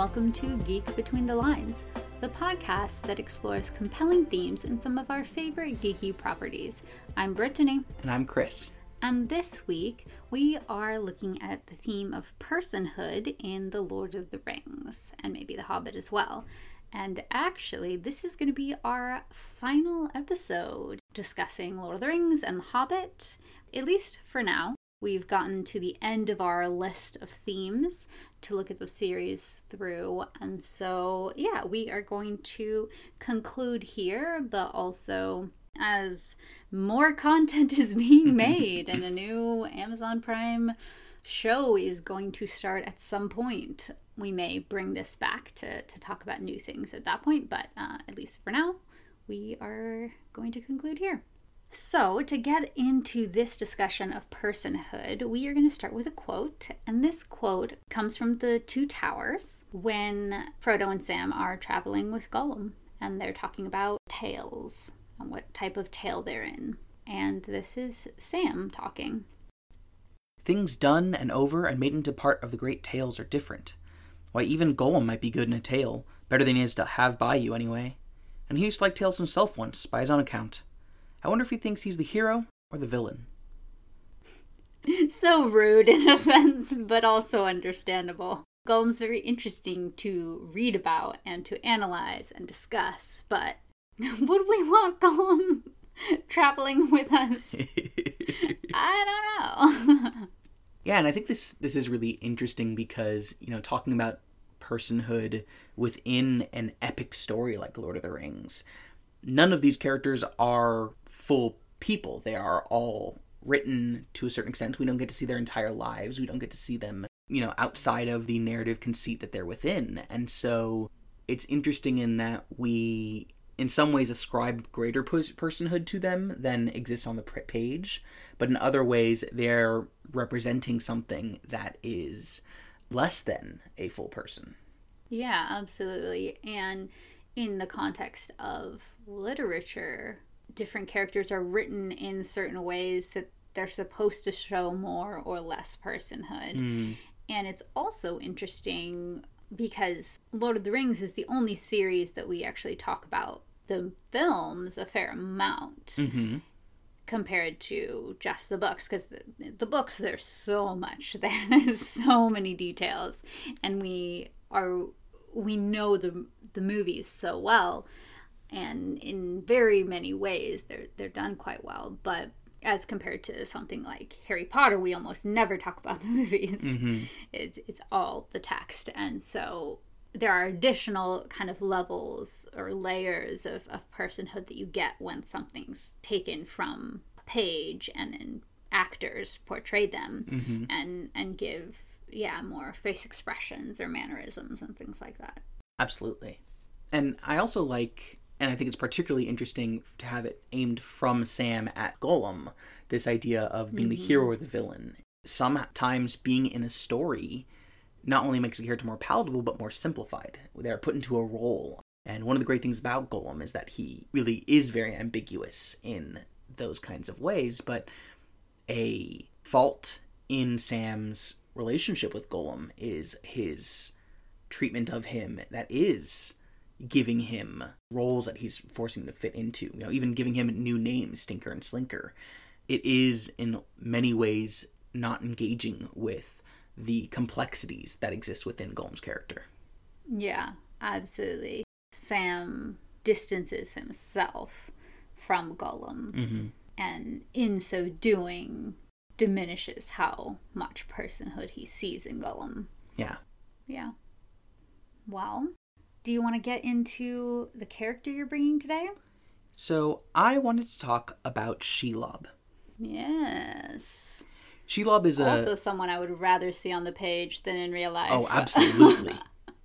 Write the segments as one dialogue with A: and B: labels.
A: welcome to Geek Between the Lines, the podcast that explores compelling themes in some of our favorite geeky properties. I'm Brittany.
B: And I'm Chris.
A: And this week, we are looking at the theme of personhood in The Lord of the Rings, and maybe The Hobbit as well. And actually, this is going to be our final episode discussing Lord of the Rings and The Hobbit, at least for now. We've gotten to the end of our list of themes to look at the series through. And so, yeah, we are going to conclude here, but also as more content is being made and a new Amazon Prime show is going to start at some point. We may bring this back to, to talk about new things at that point, but uh, at least for now, we are going to conclude here. So, to get into this discussion of personhood, we are going to start with a quote. And this quote comes from the Two Towers when Frodo and Sam are traveling with Gollum and they're talking about tales and what type of tale they're in. And this is Sam talking.
B: Things done and over and made into part of the great tales are different. Why, even Gollum might be good in a tale, better than he is to have by you anyway. And he used to like tales himself once, by his own account. I wonder if he thinks he's the hero or the villain.
A: so rude in a sense, but also understandable. Gollum's very interesting to read about and to analyze and discuss, but would we want Gollum traveling with us? I don't know.
B: yeah, and I think this this is really interesting because, you know, talking about personhood within an epic story like Lord of the Rings, none of these characters are full people. They are all written to a certain extent. We don't get to see their entire lives. We don't get to see them, you know, outside of the narrative conceit that they're within. And so it's interesting in that we, in some ways, ascribe greater personhood to them than exists on the page. But in other ways, they're representing something that is less than a full person.
A: Yeah, absolutely. And in the context of literature, different characters are written in certain ways that they're supposed to show more or less personhood. Mm. And it's also interesting because Lord of the Rings is the only series that we actually talk about the films a fair amount mm-hmm. compared to just the books because the, the books there's so much there there's so many details and we are we know the the movies so well and in very many ways they're they're done quite well. But as compared to something like Harry Potter we almost never talk about the movies. Mm-hmm. it's it's all the text. And so there are additional kind of levels or layers of, of personhood that you get when something's taken from a page and then actors portray them mm-hmm. and and give yeah more face expressions or mannerisms and things like that.
B: Absolutely. And i also like and I think it's particularly interesting to have it aimed from Sam at Gollum. This idea of being mm-hmm. the hero or the villain. Sometimes being in a story not only makes a character more palatable, but more simplified. They're put into a role. And one of the great things about Gollum is that he really is very ambiguous in those kinds of ways. But a fault in Sam's relationship with Gollum is his treatment of him that is giving him roles that he's forcing him to fit into, you know, even giving him new names, Stinker and Slinker. It is in many ways not engaging with the complexities that exist within Gollum's character.
A: Yeah, absolutely. Sam distances himself from Gollum, mm-hmm. and in so doing, diminishes how much personhood he sees in Gollum.
B: Yeah.
A: Yeah. Well, do you want to get into the character you're bringing today?
B: So, I wanted to talk about Shelob.
A: Yes.
B: Shelob is
A: also a... also someone I would rather see on the page than in real life.
B: Oh, absolutely.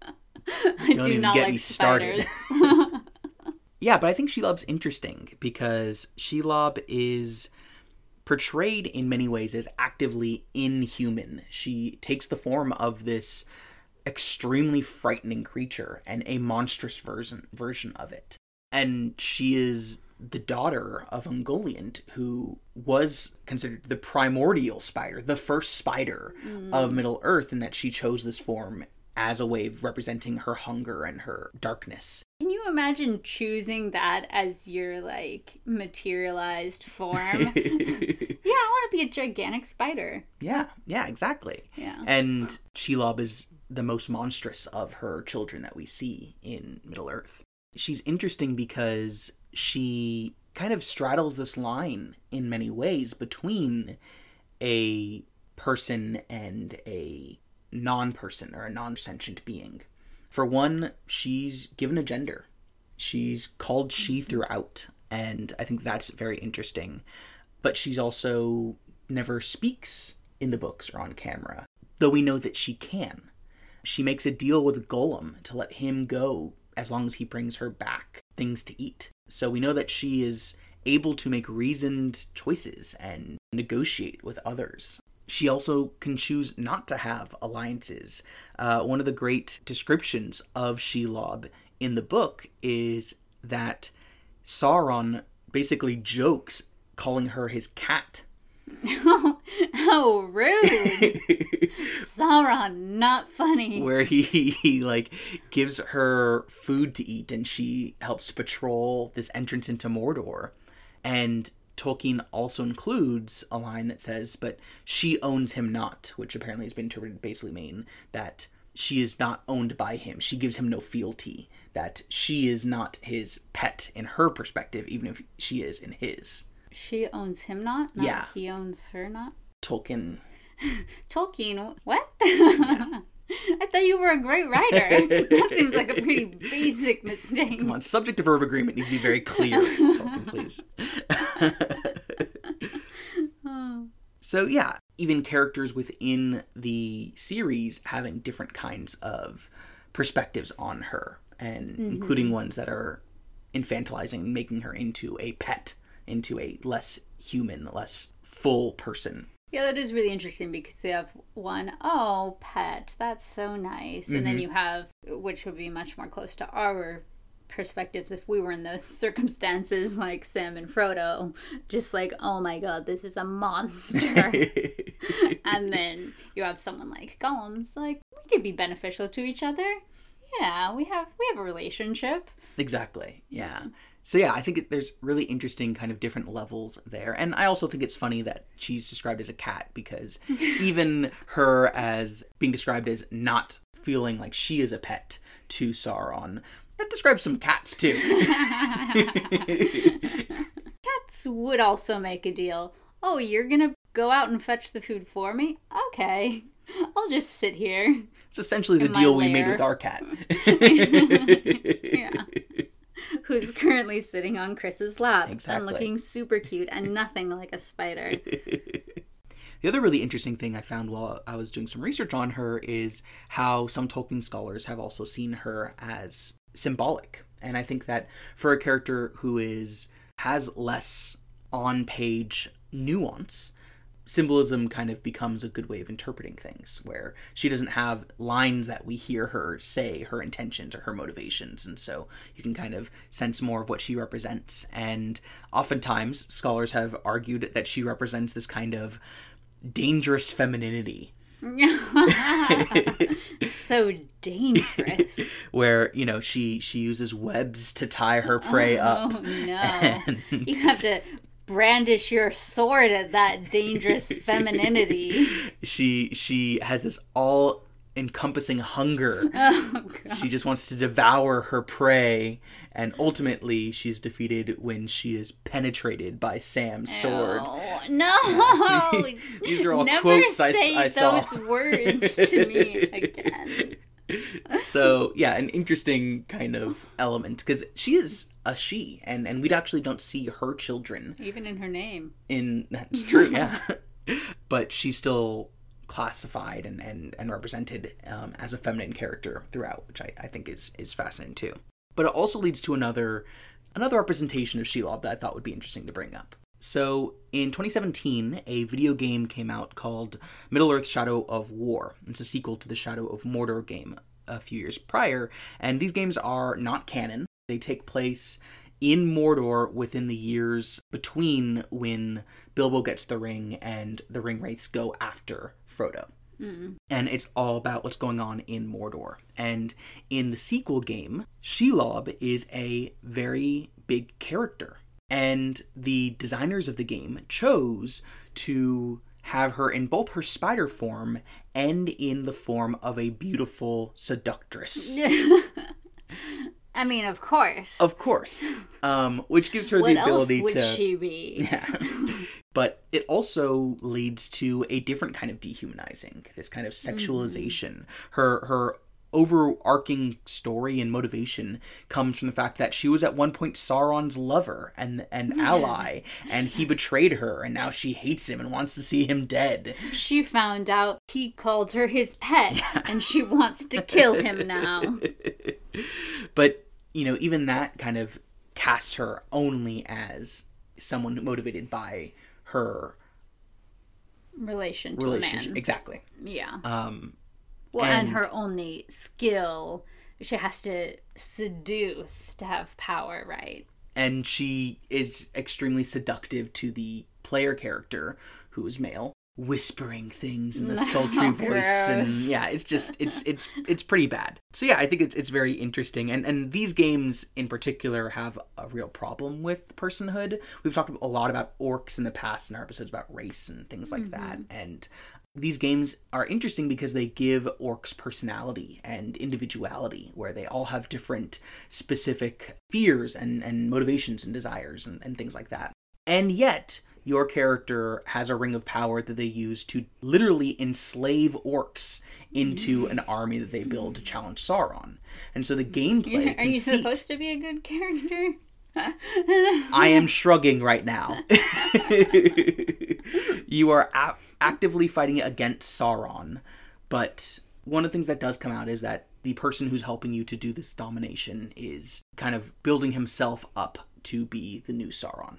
B: I Don't do even get like me spiders. started. yeah, but I think Shelob's interesting because Shelob is portrayed in many ways as actively inhuman. She takes the form of this extremely frightening creature and a monstrous version version of it. And she is the daughter of Ungoliant, who was considered the primordial spider, the first spider mm. of Middle Earth, and that she chose this form as a way of representing her hunger and her darkness.
A: Can you imagine choosing that as your like materialized form? yeah, I want to be a gigantic spider.
B: Yeah, yeah, exactly.
A: Yeah.
B: And Shelob is the most monstrous of her children that we see in Middle Earth. She's interesting because she kind of straddles this line in many ways between a person and a non person or a non sentient being. For one, she's given a gender. She's called she mm-hmm. throughout, and I think that's very interesting. But she's also never speaks in the books or on camera, though we know that she can. She makes a deal with Gollum to let him go as long as he brings her back things to eat. So we know that she is able to make reasoned choices and negotiate with others. She also can choose not to have alliances. Uh, one of the great descriptions of Shelob in the book is that Sauron basically jokes calling her his cat.
A: Oh, rude. Sauron, not funny.
B: Where he, he like gives her food to eat and she helps patrol this entrance into Mordor. And Tolkien also includes a line that says, but she owns him not, which apparently has been interpreted basically mean that she is not owned by him. She gives him no fealty. That she is not his pet in her perspective, even if she is in his.
A: She owns him not? not
B: Yeah.
A: He owns her not?
B: Tolkien.
A: Tolkien, what? I thought you were a great writer. that seems like a pretty basic mistake.
B: Come on, subject to verb agreement needs to be very clear, Tolkien, please. so, yeah, even characters within the series having different kinds of perspectives on her, and including mm-hmm. ones that are infantilizing, making her into a pet, into a less human, less full person.
A: Yeah, that is really interesting because you have one, oh, pet, that's so nice. And then mm-hmm. you have, which would be much more close to our perspectives if we were in those circumstances, like Sam and Frodo, just like, oh my god, this is a monster. and then you have someone like Gollum's like, we could be beneficial to each other. Yeah, we have we have a relationship.
B: Exactly. Yeah. So yeah, I think it, there's really interesting kind of different levels there, and I also think it's funny that she's described as a cat because even her as being described as not feeling like she is a pet to Sauron, that describes some cats too.
A: Cats would also make a deal. Oh, you're gonna go out and fetch the food for me? Okay. I'll just sit here.
B: it's essentially the deal we made with our cat.
A: Yeah. Who's currently sitting on Chris's lap
B: Exactly.
A: and looking super cute and nothing like a spider.
B: The other really interesting thing I found while I was doing some research on her is how some Tolkien scholars have also seen her as symbolic. And I think that for a character who is has less on-page nuance, symbolism kind of becomes a good way of interpreting things where she doesn't have lines that we hear her say her intentions or her motivations and so you can kind of sense more of what she represents and oftentimes scholars have argued that she represents this kind of dangerous femininity
A: so dangerous.
B: where you know she she uses webs to tie her prey up
A: Oh no.
B: and
A: You have to brandish your sword at that dangerous femininity.
B: she she has this all encompassing hunger
A: Oh god.
B: she just wants to devour her prey and ultimately she's defeated when she is penetrated by sam's sword
A: Oh, no.
B: These are all
A: Never
B: quotes I I saw.
A: those words to me again.
B: so yeah an interesting kind of element because she is a she and and we actually don't see her children
A: Even in her name.
B: in that's true yeah. But she's still classified and and, and represented um, as a feminine character throughout which I, I think is is fascinating too. But it also leads to another another representation of Shelob that I thought would be interesting to bring up. So in 2017 a video game came out called Middle Earth Shadow of War. It's a sequel to the Shadow of Mordor game a few years prior and these games are not canon they take place in Mordor within the years between when Bilbo gets the ring and the ring wraiths go after Frodo. Mm-hmm. And it's all about what's going on in Mordor. And in the sequel game, Shelob is a very big character. And the designers of the game chose to have her in both her spider form and in the form of a beautiful seductress.
A: I mean, of course.
B: Of course. Um, which gives her the ability
A: else would
B: to
A: she be?
B: Yeah. but it also leads to a different kind of dehumanizing, this kind of sexualization. Her her overarching story and motivation comes from the fact that she was at one point Sauron's lover and and ally and he betrayed her and now she hates him and wants to see him dead.
A: She found out he called her his pet, and she wants to kill him now.
B: But, you know, even that kind of casts her only as someone motivated by her
A: Relation to
B: relationship.
A: a man.
B: Exactly.
A: Yeah.
B: Um
A: Well, and,
B: and-
A: her only skill, she has to seduce to have power, right?
B: and she is extremely seductive to the player character who is male whispering things in the sultry voice and yeah it's just it's it's it's pretty bad. So yeah i think it's it's very interesting. And and these games in particular have a real problem with personhood. We've talked a lot about orcs in the past in our episodes about race and things like that. Mm-hmm. And these games are interesting because they give orcs personality and individuality, where they all have different specific fears and, and motivations and desires and, and things like that. And yet, your character has a ring of power that they use to literally enslave orcs into an army that they build to hmm. challenge Sauron. And so the gameplay
A: Are you
B: conceit-
A: supposed to be a good character?
B: I am shrugging right now. you are a- actively fighting against Sauron, but one of the things that does come out is that the person who's helping you to do this domination is kind of building himself up to be the new Sauron.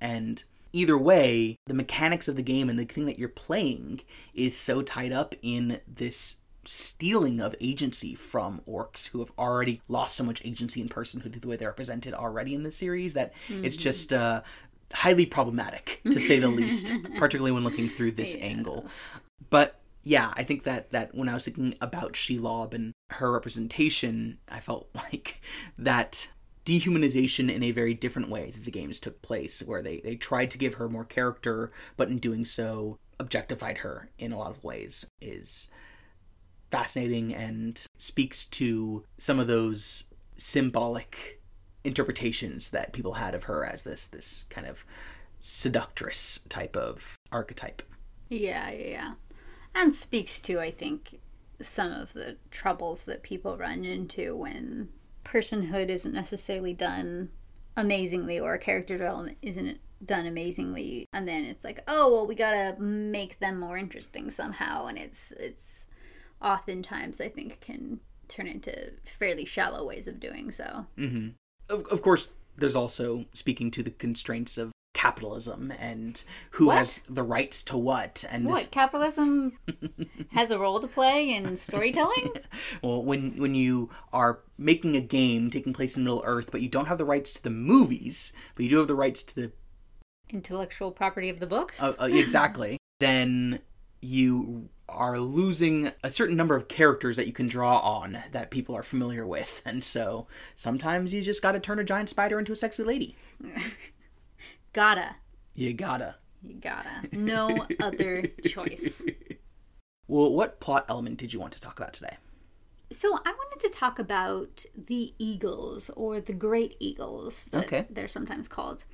B: And either way, the mechanics of the game and the thing that you're playing is so tied up in this stealing of agency from orcs who have already lost so much agency in personhood the way they're represented already in the series that it's just uh, highly problematic to say the least, particularly when looking through this angle. But yeah, I think that that when I was thinking about Shelob and her representation, I felt like that dehumanization in a very different way that the games took place, where they, they tried to give her more character, but in doing so, objectified her in a lot of ways, is fascinating and speaks to some of those symbolic interpretations that people had of her as this this kind of seductress type of archetype.
A: Yeah, yeah, yeah. And speaks to, I think, some of the troubles that people run into when personhood isn't necessarily done amazingly or character development isn't done amazingly and then it's like oh well we gotta make them more interesting somehow and it's it's oftentimes i think can turn into fairly shallow ways of doing so.
B: Hmm Of, of course, there's also speaking to the constraints of capitalism and who
A: What?
B: has the rights to what. And
A: what
B: this,
A: capitalism has a role to play in storytelling
B: well, when when you are making a game taking place in Middle Earth, but you don't have the rights to the movies, but you do have the rights to the
A: intellectual property of the books
B: uh, uh, exactly, then you are losing a certain number of characters that you can draw on that people are familiar with, and so sometimes you just got to turn a giant spider into a sexy lady.
A: Gotta
B: You gotta.
A: You gotta. No other choice.
B: Well, what plot element did you want to talk about today?
A: So I wanted to talk about the eagles or the great eagles that
B: Okay.
A: they're sometimes called.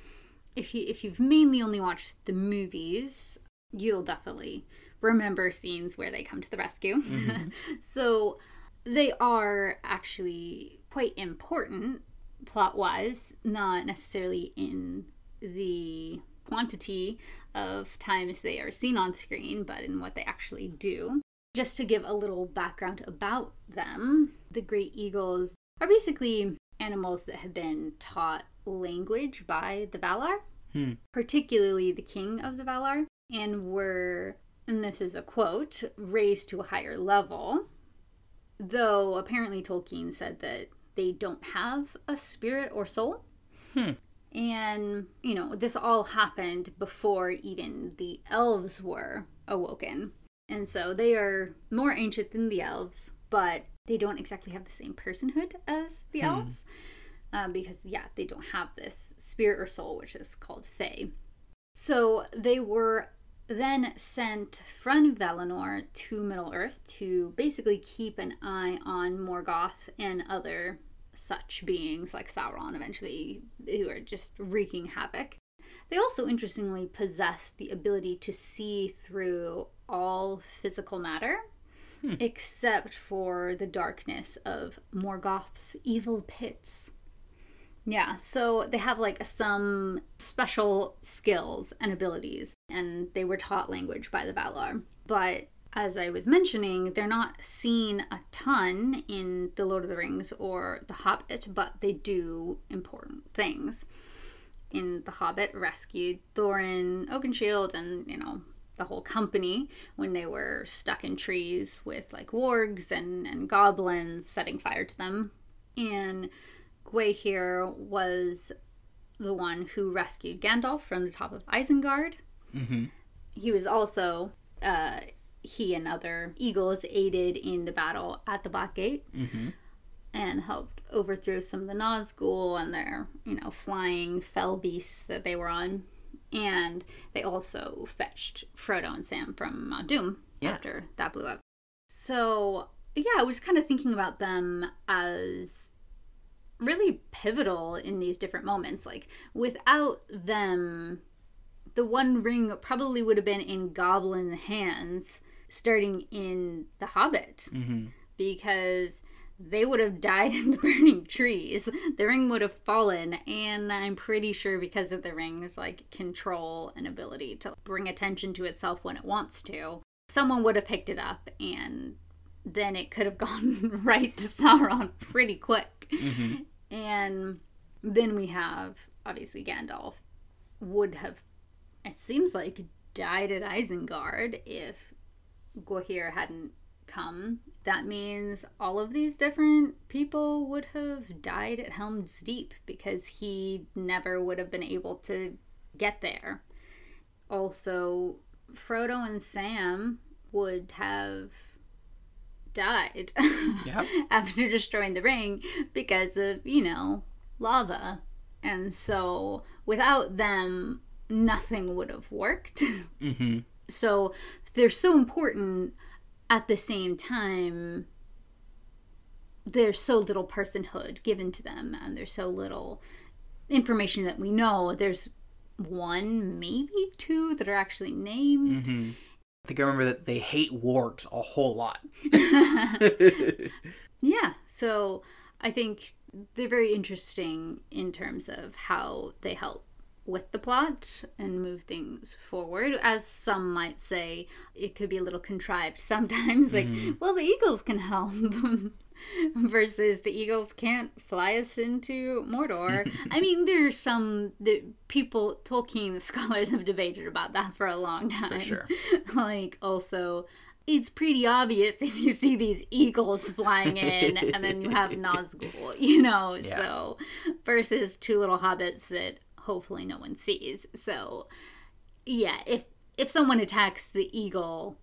A: If you if you've mainly only watched the movies, you'll definitely remember scenes where they come to the rescue. Mm-hmm. so they are actually quite important plot wise, not necessarily in the quantity of times they are seen on screen, but in what they actually do. Just to give a little background about them, the great eagles are basically animals that have been taught language by the Valar,
B: Hmm.
A: particularly the king of the Valar, and were, and this is a quote, raised to a higher level. Though apparently Tolkien said that they don't have a spirit or soul.
B: Hmm.
A: And, you know, this all happened before even the elves were awoken. And so they are more ancient than the elves, but they don't exactly have the same personhood as the
B: Hmm.
A: elves. Uh, because, yeah, they don't have this spirit or soul, which is called Fae. So they were then sent from Valinor to Middle Earth to basically keep an eye on Morgoth and other such beings like Sauron, eventually, who are just wreaking havoc. They also interestingly possess the ability to see through all physical matter, hmm. except for the darkness of Morgoth's evil pits. Yeah, so they have like some special skills and abilities, and they were taught language by the Valar. But as I was mentioning, they're not seen a ton in The Lord of the Rings or The Hobbit, but they do important things. In The Hobbit, rescued Thorin Oakenshield and, you know, the whole company when they were stuck in trees with like wargs and, and goblins setting fire to them. And Gwaihir was the one who rescued Gandalf from the top of Isengard.
B: Mm-hmm.
A: He was also, uh, he and other eagles aided in the battle at the Black Gate
B: Mm-hmm.
A: and helped overthrow some of the Nazgul and their, you know, flying fell beasts that they were on. And they also fetched Frodo and Sam from Mount Doom
B: Yeah.
A: after that blew up. So, yeah, I was kind of thinking about them as really pivotal in these different moments. Like, without them, the One Ring probably would have been in goblin hands starting in The Hobbit
B: Mm-hmm.
A: because they would have died in the burning trees. The ring would have fallen, and I'm pretty sure because of the ring's like control and ability to bring attention to itself when it wants to, someone would have picked it up, and then it could have gone right to Sauron pretty quick.
B: Mm-hmm.
A: And then we have obviously Gandalf would have, it seems like, died at Isengard if Gwaihir hadn't come. That means all of these different people would have died at Helm's Deep because he never would have been able to get there. Also, Frodo and Sam would have died
B: Yep.
A: after destroying the ring because of, you know, lava. And so without them, nothing would have worked.
B: Mm-hmm.
A: so they're so important at the same time there's so little personhood given to them and there's so little information that we know there's one maybe two that are actually named
B: Mm-hmm. I think I remember that they hate wargs a whole lot.
A: yeah so i think they're very interesting in terms of how they help with the plot and move things forward. As some might say, it could be a little contrived sometimes. Like, mm-hmm. well, the Eagles can help. Versus the Eagles can't fly us into Mordor. I mean, there's some the people, Tolkien scholars have debated about that for a long time.
B: For sure.
A: like, also, it's pretty obvious if you see these eagles flying in and then you have Nazgul, you know.
B: Yeah.
A: So, versus two little hobbits that hopefully no one sees. So, yeah, if if someone attacks the eagle,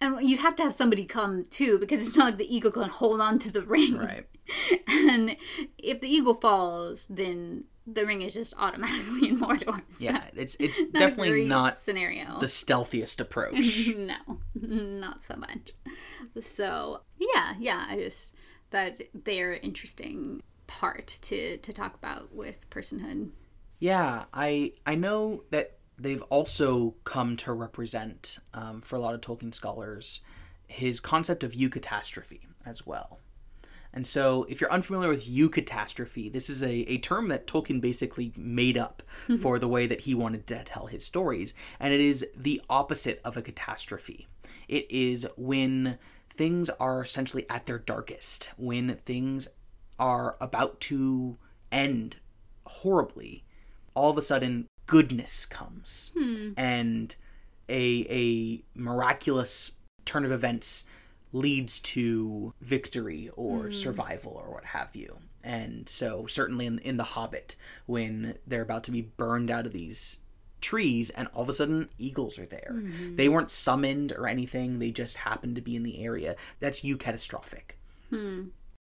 A: and you'd have to have somebody come too because it's not like the eagle can hold on to the ring.
B: right.
A: And if the eagle falls, then the ring is just automatically in Mordor. So
B: Yeah, it's it's
A: not
B: definitely not
A: scenario.
B: the stealthiest approach.
A: no, not so much. So yeah, yeah, I just that they're interesting part to to talk about with personhood.
B: Yeah, I I know that they've also come to represent um, for a lot of Tolkien scholars his concept of eucatastrophe as well. And so, if you're unfamiliar with eucatastrophe, this is a, a term that Tolkien basically made up for the way that he wanted to tell his stories. And it is the opposite of a catastrophe. It is when things are essentially at their darkest, when things are about to end horribly, all of a sudden goodness comes hmm. and a a miraculous turn of events leads to victory or hmm. survival or what have you. And so certainly in in the Hobbit when they're about to be burned out of these trees and all of a sudden eagles are there. Hmm. They weren't summoned or anything, they just happened to be in the area. That's eucatastrophic.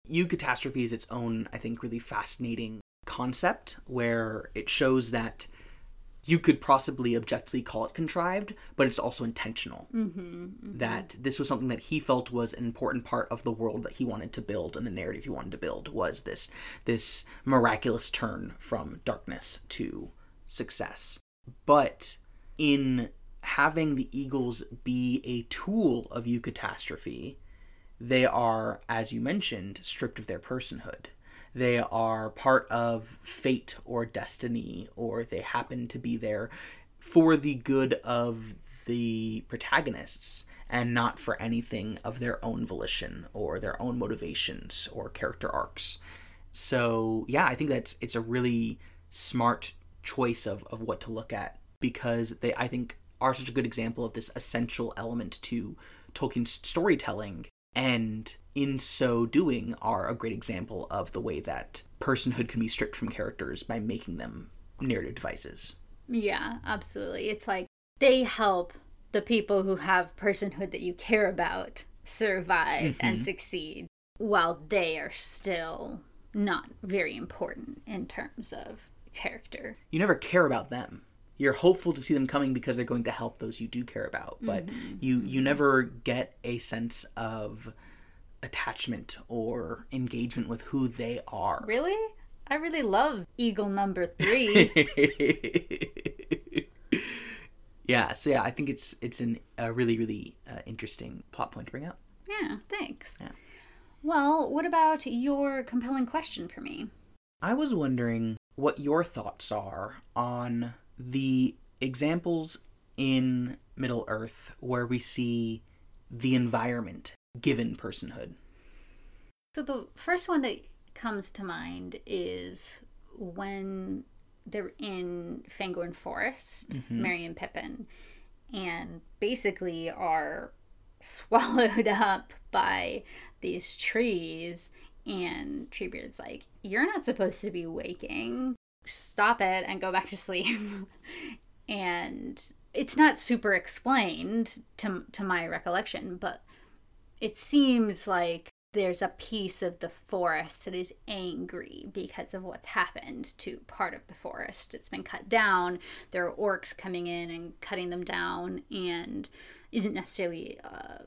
B: Eucatastrophe is its own, I think, really fascinating concept where it shows that you could possibly objectively call it contrived, but it's also intentional. Mm-hmm, mm-hmm. That this was something that he felt was an important part of the world that he wanted to build and the narrative he wanted to build was this this miraculous turn from darkness to success. But in having the Eagles be a tool of eucatastrophe, they are, as you mentioned, stripped of their personhood. They are part of fate or destiny, or they happen to be there for the good of the protagonists and not for anything of their own volition or their own motivations or character arcs. So, yeah, I think that's it's a really smart choice of, of what to look at because they, I think, are such a good example of this essential element to Tolkien's storytelling and in so doing are a great example of the way that personhood can be stripped from characters by making them narrative devices.
A: Yeah, absolutely. It's like they help the people who have personhood that you care about survive and mm-hmm. succeed while they are still not very important in terms of character.
B: You never care about them. You're hopeful to see them coming because they're going to help those you do care about, but mm-hmm. you you mm-hmm. never get a sense of attachment or engagement with who they are.
A: Really? I really love Eagle number three.
B: yeah, so yeah, I think it's it's an, a really really uh, interesting plot point to bring up.
A: yeah, thanks.
B: Yeah.
A: Well, what about your compelling question for me?
B: I was wondering what your thoughts are on the examples in Middle Earth where we see the environment given personhood.
A: So the first one that comes to mind is when they're in Fangorn Forest, mm-hmm. Merry and Pippin, and basically are swallowed up by these trees. And Treebeard's like, You're not supposed to be waking. Stop it and go back to sleep. and it's not super explained to, to my recollection, but it seems like there's a piece of the forest that is angry because of what's happened to part of the forest. It's been cut down. There are orcs coming in and cutting them down, and isn't necessarily uh,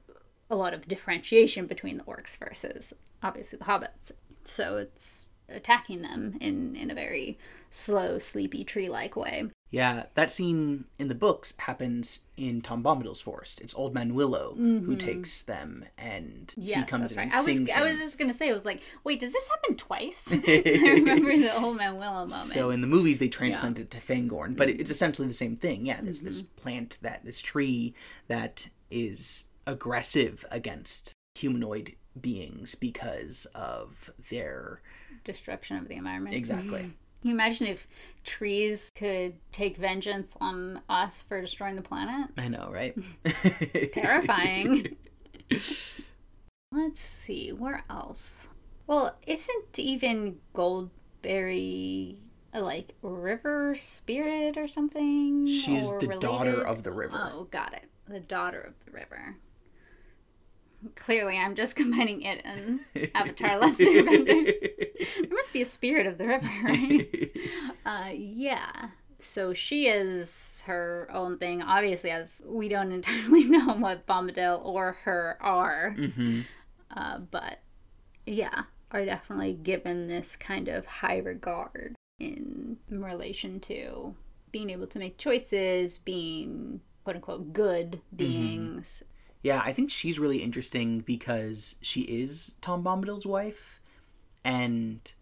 A: a lot of differentiation between the orcs versus obviously the hobbits. So it's attacking them in, in a very slow, sleepy, tree like way.
B: Yeah, that scene in the books happens in Tom Bombadil's forest. It's Old Man Willow who takes them, and he comes in
A: right.
B: and
A: I was
B: sings.
A: I was just gonna say, I was like, wait, does this happen twice? I remember the old man Willow moment.
B: So in the movies they transplant it to Fangorn, but it's essentially the same thing. Yeah, there's this
A: Mm-hmm.
B: plant that this tree that is aggressive against humanoid beings because of their
A: Destruction of the environment.
B: exactly. Mm.
A: Can you imagine if trees could take vengeance on us for destroying the planet?
B: I know, right?
A: Terrifying. Let's see, where else? Well, isn't even Goldberry a like river spirit or something?
B: She is
A: Or
B: the daughter of the river.
A: Oh, got it. The daughter of the river. Clearly, I'm just combining it and Avatar Last Airbender. there must be a spirit of the river, right? uh, yeah. So she is her own thing. Obviously, as we don't entirely know what Bombadil or her are,
B: hmm
A: uh, but yeah, are definitely given this kind of high regard in relation to being able to make choices, being quote unquote good beings.
B: Yeah, I think she's really interesting because she is Tom Bombadil's wife, and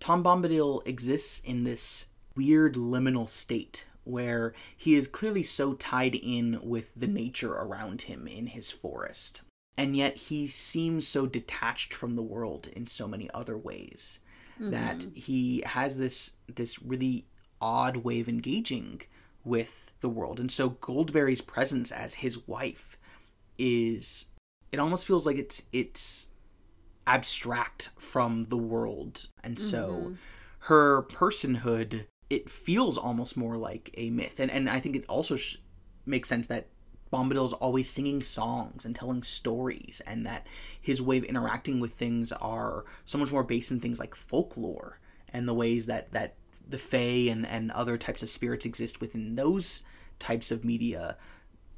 B: Tom Bombadil exists in this weird liminal state where he is clearly so tied in with the nature around him in his forest, and yet he seems so detached from the world in so many other ways mm-hmm. that he has this this really odd way of engaging with the world, and so Goldberry's presence as his wife is it almost feels like it's it's abstract from the world and so mm-hmm. her personhood it feels almost more like a myth. And and I think it also sh- makes sense that Bombadil is always singing songs and telling stories, and that his way of interacting with things are so much more based in things like folklore and the ways that that the Fae and and other types of spirits exist within those types of media,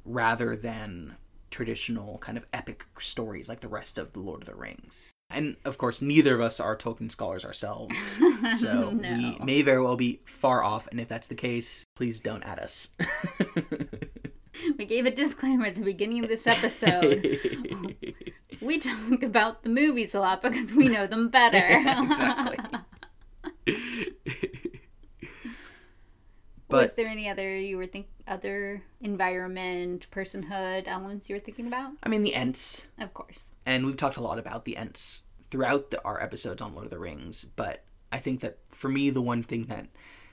B: rather than traditional kind of epic stories like the rest of the Lord of the Rings. And of course, neither of us are Tolkien scholars ourselves, so
A: No.
B: we may very well be far off. And if that's the case, please don't add us.
A: We gave a disclaimer at the beginning of this episode. we talk about the movies a lot because we know them better.
B: exactly.
A: Was there any other you were think other environment, personhood elements you were thinking about?
B: I mean, the Ents,
A: Of course.
B: and we've talked a lot about the Ents throughout the, our episodes on Lord of the Rings. But I think that for me, the one thing that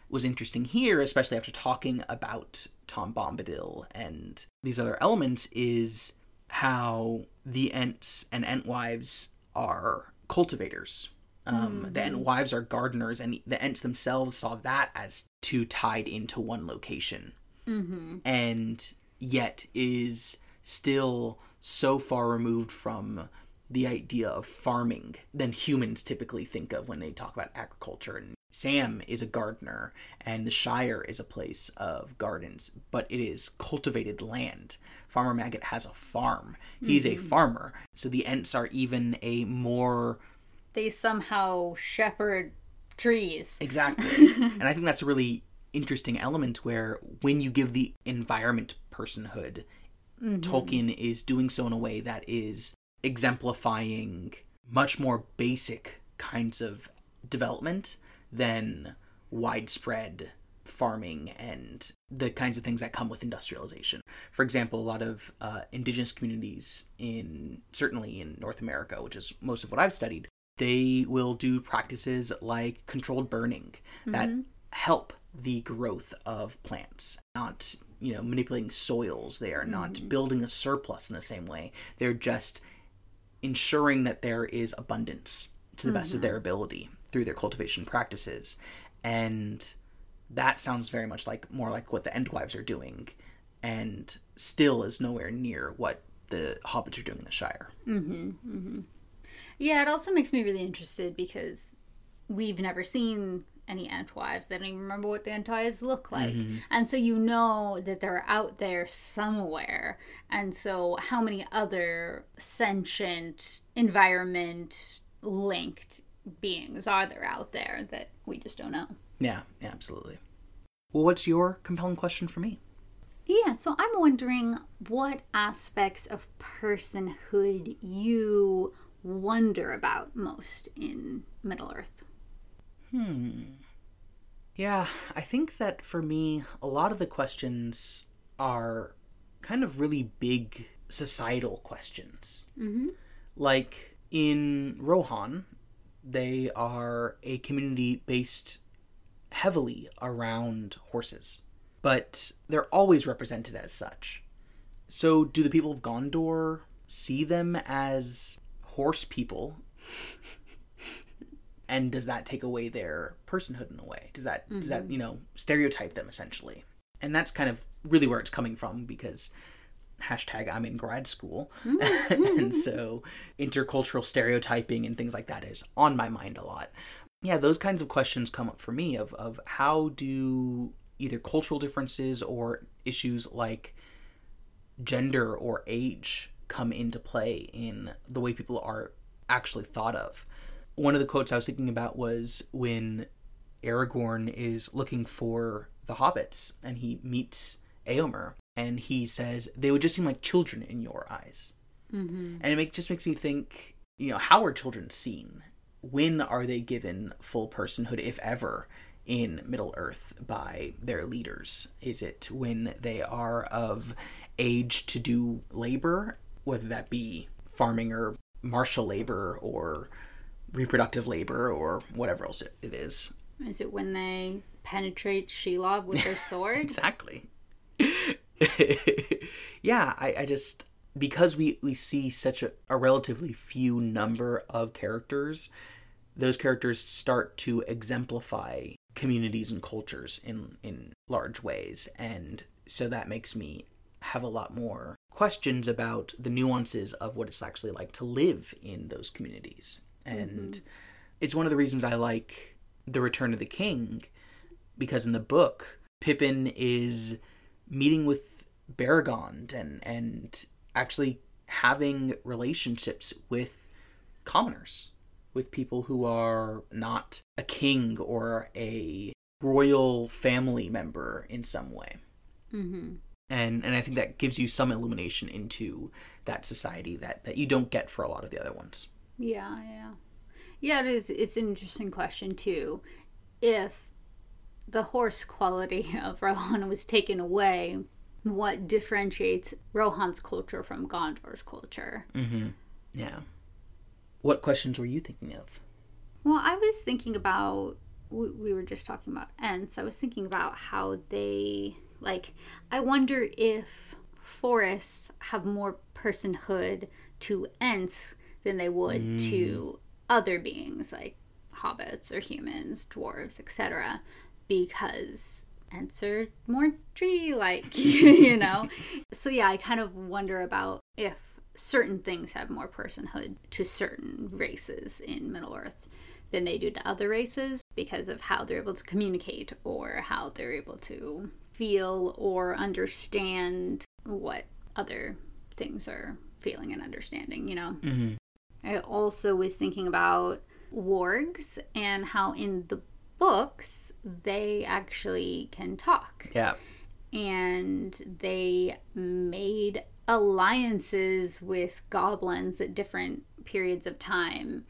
B: was interesting here, especially after talking about Tom Bombadil and these other elements, is how the Ents and Entwives are cultivators. Um, The Entwives are gardeners, and the Ents themselves saw that as two tied into one location
A: Mm-hmm.
B: and yet is still so far removed from the idea of farming than humans typically think of when they talk about agriculture. And Sam is a gardener, and the Shire is a place of gardens, but it is cultivated land. Farmer Maggot has a farm. He's a farmer. So the Ents are even a more
A: They somehow shepherd trees.
B: Exactly. and I think that's a really interesting element where when you give the environment personhood, Tolkien is doing so in a way that is exemplifying much more basic kinds of development than widespread farming and the kinds of things that come with industrialization. For example, a lot of uh, indigenous communities in certainly in North America, which is most of what I've studied, they will do practices like controlled burning that mm-hmm. help the growth of plants, not you know manipulating soils. They are not mm-hmm. building a surplus in the same way. They're just ensuring that there is abundance to the best of their mm-hmm. ability through their cultivation practices. And that sounds very much like more like what the Entwives are doing, and still is nowhere near what the hobbits are doing in the Shire.
A: Yeah, it also makes me really interested because we've never seen any Entwives. They don't even remember what the Entwives look like. Mm-hmm. And so you know that they're out there somewhere. And so how many other sentient environment linked beings are there out there that we just don't know?
B: Yeah, yeah, absolutely. Well, what's your compelling question for me?
A: Yeah, so I'm wondering what aspects of personhood you wonder about most in Middle Earth. Hmm.
B: Yeah, I think that for me, a lot of the questions are kind of really big societal questions.
A: Mm-hmm.
B: Like in Rohan, they are a community based heavily around horses, but they're always represented as such. So, do the people of Gondor see them as horse people? and does that take away their personhood in a way? Does that does that mm-hmm. you know stereotype them essentially? And that's kind of really where it's coming from because hashtag I'm in grad school, and mm-hmm. so intercultural stereotyping and things like that is on my mind a lot. Yeah, those kinds of questions come up for me of of how do either cultural differences or issues like gender or age come into play in the way people are actually thought of. One of the quotes I was thinking about was when Aragorn is looking for the hobbits and he meets Eomer and he says they would just seem like children in your eyes.
A: Mm-hmm.
B: And it make, just makes me think, you know, how are children seen? When are they given full personhood, if ever, in Middle Earth by their leaders? Is it when they are of age to do labor, whether that be farming or martial labor or reproductive labor or whatever else it, is?
A: Is it when they penetrate Shelob with their sword?
B: Exactly. yeah, I, I just because we we see such a, a relatively few number of characters, those characters start to exemplify communities and cultures in in large ways and so that makes me have a lot more questions about the nuances of what it's actually like to live in those communities and mm-hmm. it's one of the reasons i like the return of the king because in the book pippin is meeting with Beregond and and actually having relationships with commoners with people who are not a king or a royal family member in some way. Mm-hmm. And and I think that gives you some illumination into that society that that you don't get for a lot of the other ones.
A: Yeah, yeah, yeah. It is. It's an interesting question too. If the horse quality of Rohan was taken away, what differentiates Rohan's culture from Gondor's culture?
B: Mm-hmm. Yeah. What questions were you thinking of?
A: Well, I was thinking about, we were just talking about Ents. I was thinking about how they, like, I wonder if forests have more personhood to Ents than they would mm. to other beings like hobbits or humans, dwarves, etc. Because Ents are more tree like, you know? so, yeah, I kind of wonder about if certain things have more personhood to certain races in Middle Earth than they do to other races because of how they're able to communicate or how they're able to feel or understand what other things are feeling and understanding, you know? Mm-hmm. I also was thinking about wargs and how in the books they actually can talk.
B: Yeah.
A: And they made alliances with goblins at different periods of time.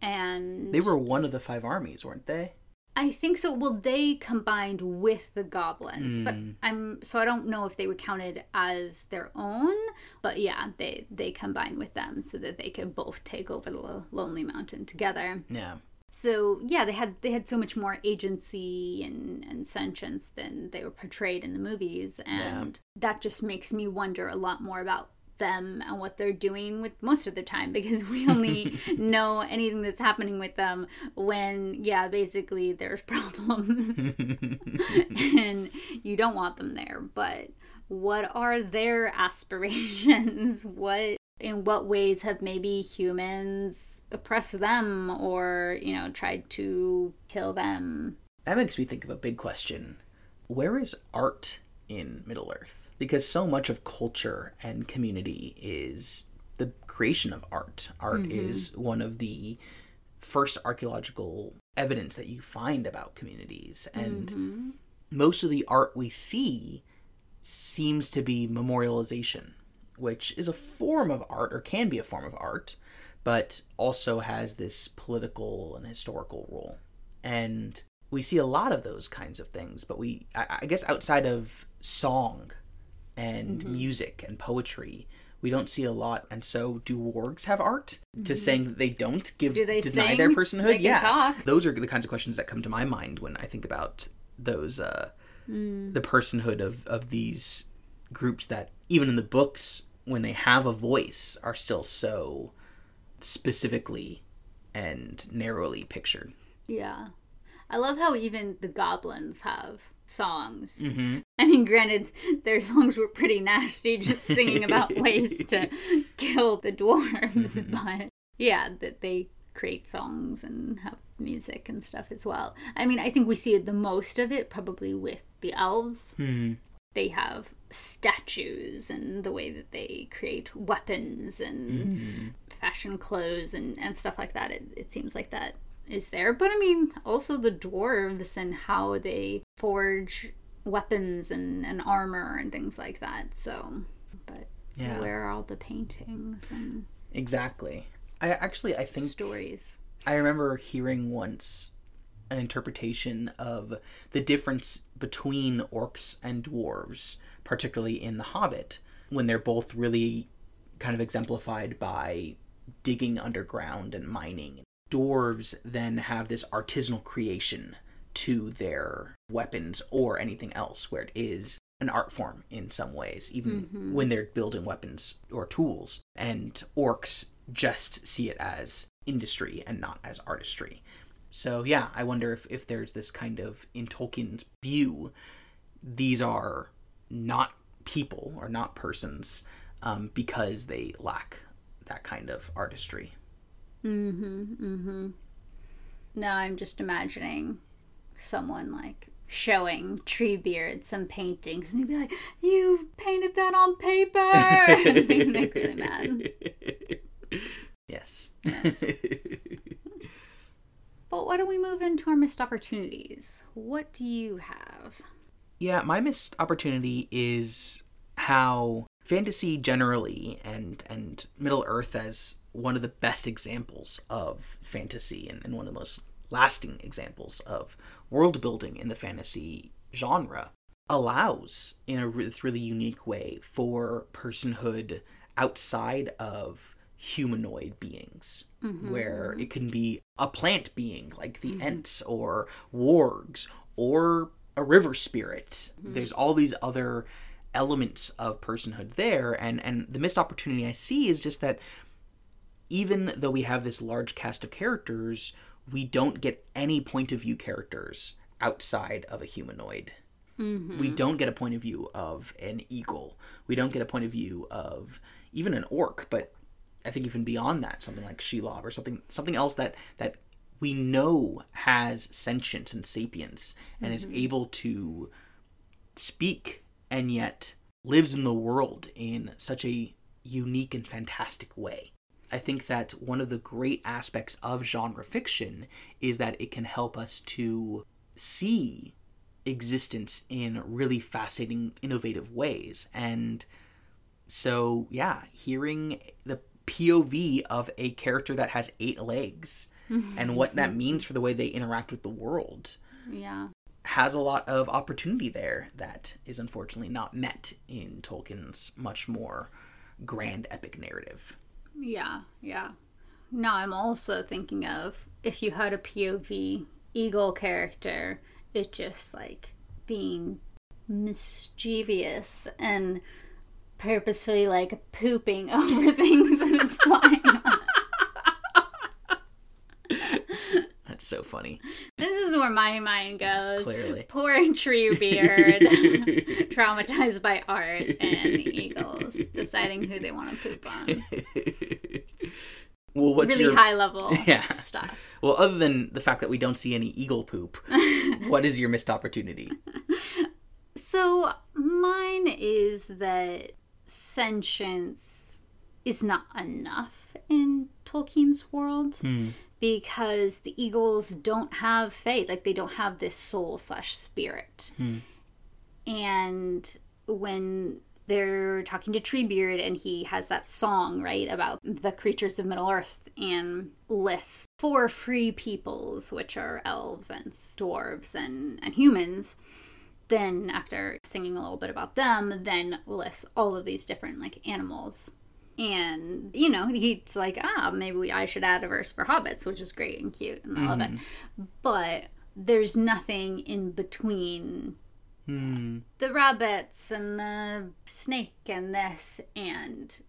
A: And
B: they were one of the five armies, weren't they?
A: I think so. Well, they combined with the goblins, mm. but hmm. I'm so I don't know if they were counted as their own. But yeah, they they combined with them so that they could both take over the Lonely Mountain together.
B: Yeah
A: so yeah they had they had so much more agency and, and sentience than they were portrayed in the movies and yeah. that just makes me wonder a lot more about them and what they're doing with most of the time because we only know anything that's happening with them when yeah basically there's problems and you don't want them there but what are their aspirations what in what ways have maybe humans oppressed them or, you know, tried to kill them.
B: That makes me think of a big question. Where is art in Middle Earth? Because so much of culture and community is the creation of art. Art mm-hmm. is one of the first archaeological evidence that you find about communities. And mm-hmm. most of the art we see seems to be memorialization, which is a form of art or can be a form of art but also has this political and historical role. And we see a lot of those kinds of things, but we, I, I guess, outside of song and mm-hmm. music and poetry, we don't see a lot. And so, do wargs have art? Mm-hmm. To saying that they don't give
A: do they
B: deny
A: sing?
B: their personhood? yeah,
A: talk.
B: those are the kinds of questions that come to my mind when I think about those uh, mm. the personhood of of these groups that even in the books when they have a voice are still so specifically and narrowly pictured.
A: Yeah. I love how even the goblins have songs. Mm-hmm. I mean, granted, their songs were pretty nasty, just singing about ways to kill the dwarves, mm-hmm. but yeah, that they create songs and have music and stuff as well. I mean, I think we see the most of it probably with the elves. Mm-hmm. They have statues and the way that they create weapons and mm-hmm fashion clothes and, and stuff like that. It, it seems like that is there. But I mean, also the dwarves and how they forge weapons and, and armor and things like that. So, but yeah. where are all the paintings and
B: exactly? I actually I think
A: stories.
B: I remember hearing once an interpretation of the difference between orcs and dwarves, particularly in The Hobbit, when they're both really kind of exemplified by digging underground and mining. Dwarves then have this artisanal creation to their weapons or anything else, where it is an art form in some ways, even mm-hmm. when they're building weapons or tools. And orcs just see it as industry and not as artistry. So yeah, I wonder if, if there's this kind of in Tolkien's view, these are not people or not persons um, because they lack that kind of artistry.
A: Mm-hmm. Mm-hmm. Now I'm just imagining someone like showing Treebeard some paintings and he'd be like, You painted that on paper and make really mad.
B: Yes.
A: Yes. But why don't we move into our missed opportunities? What do you have?
B: Yeah, my missed opportunity is how fantasy generally and and Middle Earth as one of the best examples of fantasy and, and one of the most lasting examples of world building in the fantasy genre allows in a this really unique way for personhood outside of humanoid beings mm-hmm. where mm-hmm. it can be a plant being like the mm-hmm. ents or wargs or a river spirit. There's all these other elements of personhood there and and the missed opportunity i see is just that even though we have this large cast of characters we don't get any point of view characters outside of a humanoid. We mm-hmm. don't get a point of view of an eagle. We don't get a point of view of even an orc but i think even beyond that something like shelob or something something else that that we know has sentience and sapience and is mm-hmm. able to speak and yet lives in the world in such a unique and fantastic way. I think that one of the great aspects of genre fiction is that it can help us to see existence in really fascinating, innovative ways. And so, yeah, hearing the POV of a character that has eight legs and what that means for the way they interact with the world
A: Yeah.
B: has a lot of opportunity there that is unfortunately not met in Tolkien's much more grand epic narrative.
A: Yeah, yeah. Now I'm also thinking of if you had a POV eagle character, it just like being mischievous and purposefully like pooping over things and it's flying.
B: That's so funny.
A: This is where my mind goes.
B: clearly.
A: Poor Treebeard, traumatized by art and eagles, deciding who they want to poop on.
B: well, what's
A: really
B: your
A: high level
B: Yeah.
A: stuff.
B: well, other than the fact that we don't see any eagle poop, what is your missed opportunity?
A: So mine is that sentience is not enough in Tolkien's world
B: Hmm.
A: because the eagles don't have faith, like they don't have this soul slash spirit.
B: Hmm.
A: And when they're talking to Treebeard and he has that song, right, about the creatures of Middle Earth and lists four free peoples, which are elves and dwarves and, and humans then after singing a little bit about them then lists all of these different like animals and you know he's like ah maybe we, i should add a verse for hobbits which is great and cute and i love it but there's nothing in between
B: Hmm.
A: the rabbits and the snake and this and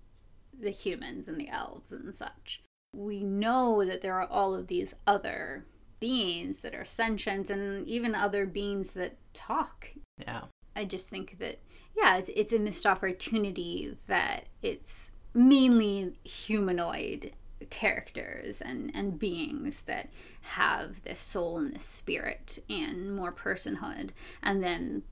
A: the humans and the elves and such we know that there are all of these other beings that are sentient and even other beings that talk
B: Yeah.
A: I just think that yeah, it's, it's a missed opportunity that it's mainly humanoid characters and and beings that have this soul and this spirit and more personhood, and then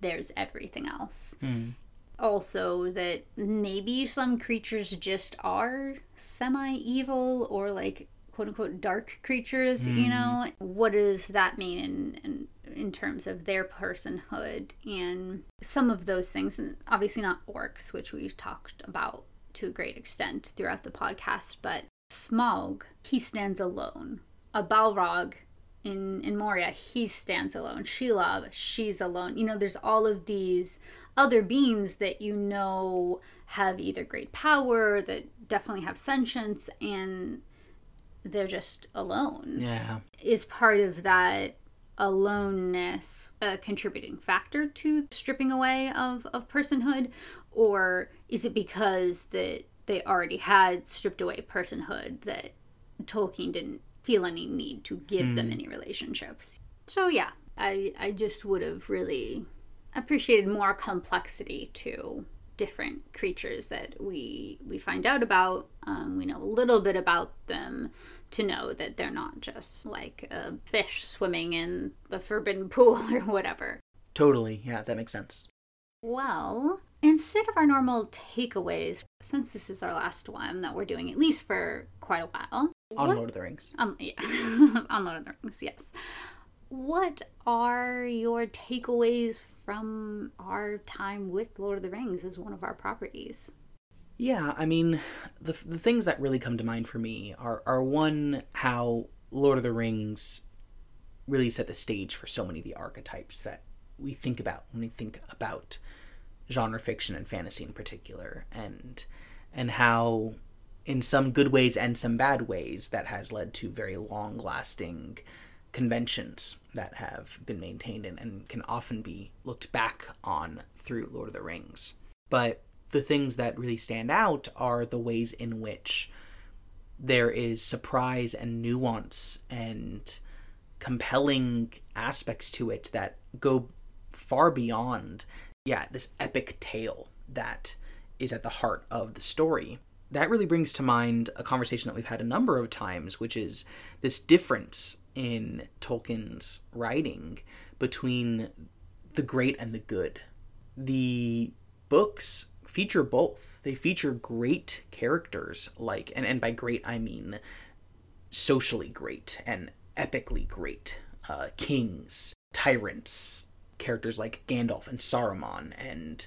A: there's everything else. Hmm. Also, that maybe some creatures just are semi evil or like quote unquote dark creatures, you hmm. know? What does that mean in, in in terms of their personhood and some of those things and obviously not orcs, which we've talked about to a great extent throughout the podcast, but Smaug, he stands alone. A Balrog in in Moria, he stands alone. Shelob, she's alone. You know, there's all of these other beings that you know have either great power, that definitely have sentience, and they're just alone.
B: Yeah.
A: Is part of that aloneness a contributing factor to stripping away of, of personhood? Or is it because that they already had stripped away personhood that Tolkien didn't feel any need to give mm. them any relationships. So yeah, I I just would have really appreciated more complexity to different creatures that we we find out about. Um, we know a little bit about them to know that they're not just like a fish swimming in the forbidden pool or whatever.
B: Totally, yeah, that makes sense.
A: Well, instead of our normal takeaways, since this is our last one that we're doing at least for quite a while.
B: On what, Lord of the Rings.
A: Um, yeah, on Lord of the Rings, yes. What are your takeaways from our time with Lord of the Rings as one of our properties?
B: Yeah, I mean, the the things that really come to mind for me are are one how Lord of the Rings really set the stage for so many of the archetypes that we think about when we think about genre fiction and fantasy in particular, and and how in some good ways and some bad ways that has led to very long lasting conventions that have been maintained and, and can often be looked back on through Lord of the Rings. But the things that really stand out are the ways in which there is surprise and nuance and compelling aspects to it that go far beyond yeah this epic tale that is at the heart of the story that really brings to mind a conversation that we've had a number of times which is this difference in Tolkien's writing between the great and the good the books feature both. They feature great characters, like, and, and by great I mean socially great and epically great. Uh, kings, tyrants, characters like Gandalf and Saruman and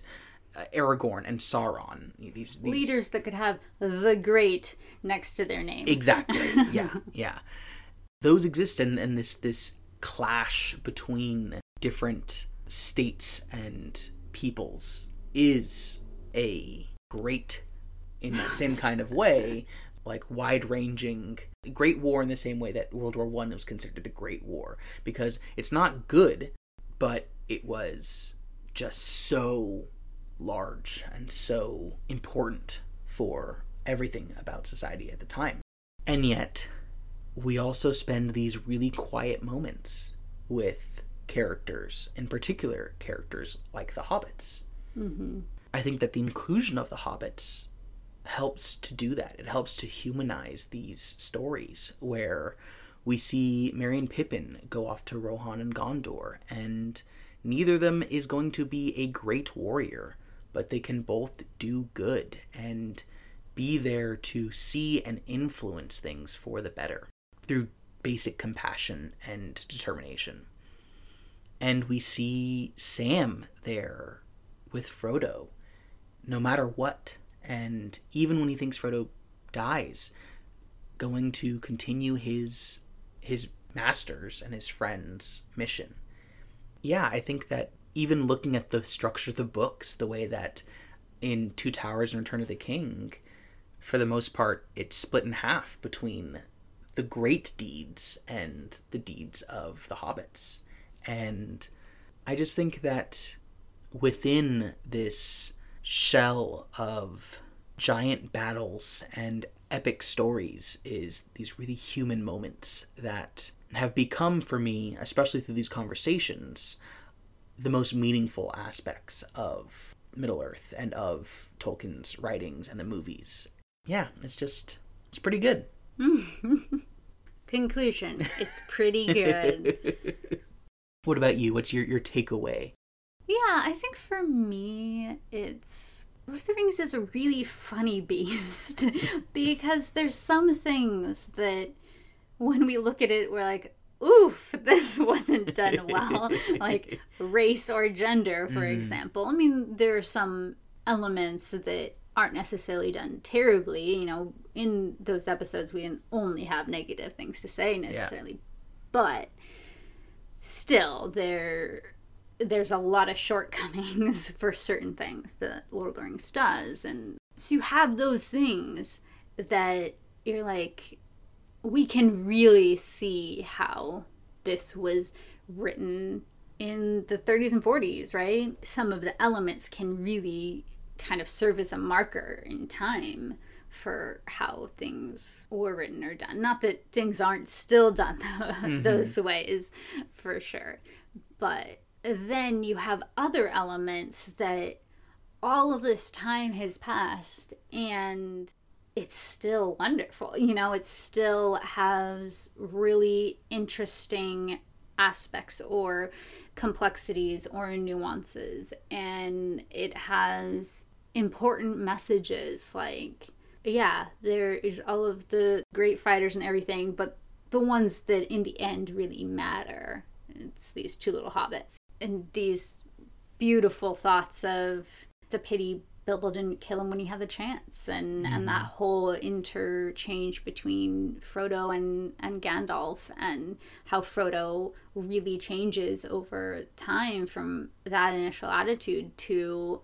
B: uh, Aragorn and Sauron.
A: These, these leaders that could have the great next to their name.
B: Exactly. Yeah, yeah. Those exist, and, and this this clash between different states and peoples is a great in that same kind of way like wide ranging great war in the same way that world war one was considered the great war because it's not good but it was just so large and so important for everything about society at the time and yet we also spend these really quiet moments with characters in particular characters like the hobbits mm-hmm. I think that the inclusion of the hobbits helps to do that. It helps to humanize these stories where we see Merry and Pippin go off to Rohan and Gondor, and neither of them is going to be a great warrior, but they can both do good and be there to see and influence things for the better through basic compassion and determination. And we see Sam there with Frodo no matter what. And even when he thinks Frodo dies, going to continue his his master's and his friends' mission. Yeah, I think that even looking at the structure of the books, the way that in Two Towers and Return of the King, for the most part, it's split in half between the great deeds and the deeds of the hobbits. And I just think that within this shell of giant battles and epic stories is these really human moments that have become for me, especially through these conversations, the most meaningful aspects of Middle Earth and of Tolkien's writings and the movies. Yeah, it's just it's pretty good.
A: Conclusion: It's pretty good.
B: what about you? What's your your takeaway?
A: Yeah, I think for me, it's Lord of the Rings is a really funny beast because there's some things that when we look at it, we're like, oof, this wasn't done well. like race or gender, for mm. example. I mean, there are some elements that aren't necessarily done terribly. You know, in those episodes, we didn't only have negative things to say necessarily, yeah. but still, there there's a lot of shortcomings for certain things that Lord of the Rings does. And so you have those things that you're like, we can really see how this was written in the 30s and 40s, right? Some of the elements can really kind of serve as a marker in time for how things were written or done. Not that things aren't still done mm-hmm. those ways, for sure. But then you have other elements that all of this time has passed and it's still wonderful. You know, it still has really interesting aspects or complexities or nuances. And it has important messages like, yeah, there is all of the great fighters and everything, but the ones that in the end really matter. It's these two little hobbits. And these beautiful thoughts of it's a pity Bilbo didn't kill him when he had the chance, and mm. and that mm-hmm. whole interchange between Frodo and and Gandalf, and how Frodo really changes over time from that initial attitude to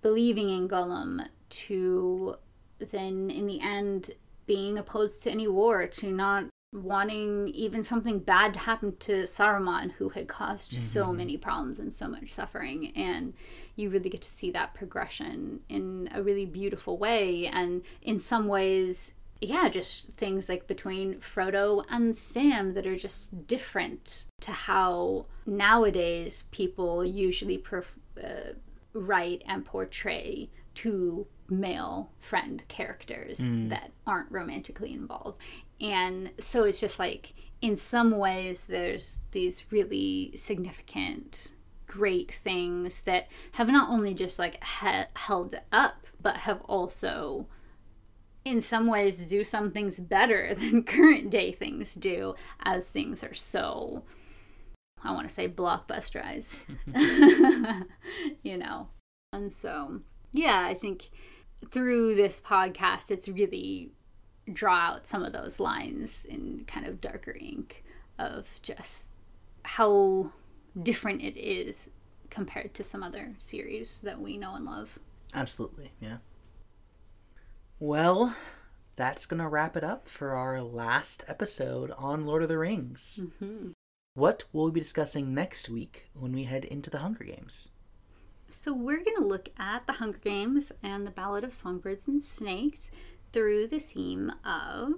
A: believing in Gollum to then in the end being opposed to any war, to not wanting even something bad to happen to Saruman, who had caused mm-hmm. so many problems and so much suffering. And you really get to see that progression in a really beautiful way. And in some ways, yeah, just things like between Frodo and Sam that are just different to how nowadays people usually pref- uh, write and portray two male friend characters mm. that aren't romantically involved. And so it's just like, in some ways, there's these really significant, great things that have not only just like he- held up, but have also, in some ways, do some things better than current day things do, as things are so, I want to say, blockbusterized. you know? And so, yeah, I think through this podcast, it's really draw out some of those lines in kind of darker ink of just how different it is compared to some other series that we know and love.
B: Absolutely, yeah. Well, that's going to wrap it up for our last episode on Lord of the Rings. Mm-hmm. What will we be discussing next week when we head into the Hunger Games?
A: So, we're going to look at the Hunger Games and the Ballad of Songbirds and Snakes through the theme of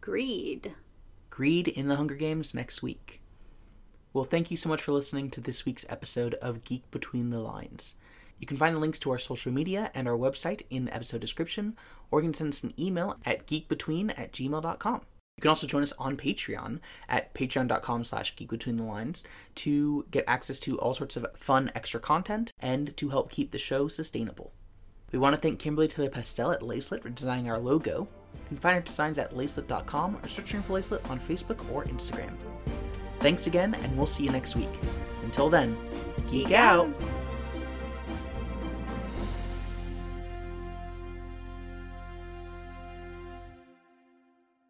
A: greed.
B: Greed in the Hunger Games next week. Well, thank you so much for listening to this week's episode of Geek Between the Lines. You can find the links to our social media and our website in the episode description, or you can send us an email at geekbetween at gmail.com. You can also join us on Patreon at patreon.com slash geekbetweenthelines to get access to all sorts of fun extra content and to help keep the show sustainable. We want to thank Kimberly Taylor Pastel at Lacelet for designing our logo. You can find her designs at lacelet.com or searching for Lacelet on Facebook or Instagram. Thanks again, and we'll see you next week. Until then, geek, geek out. out.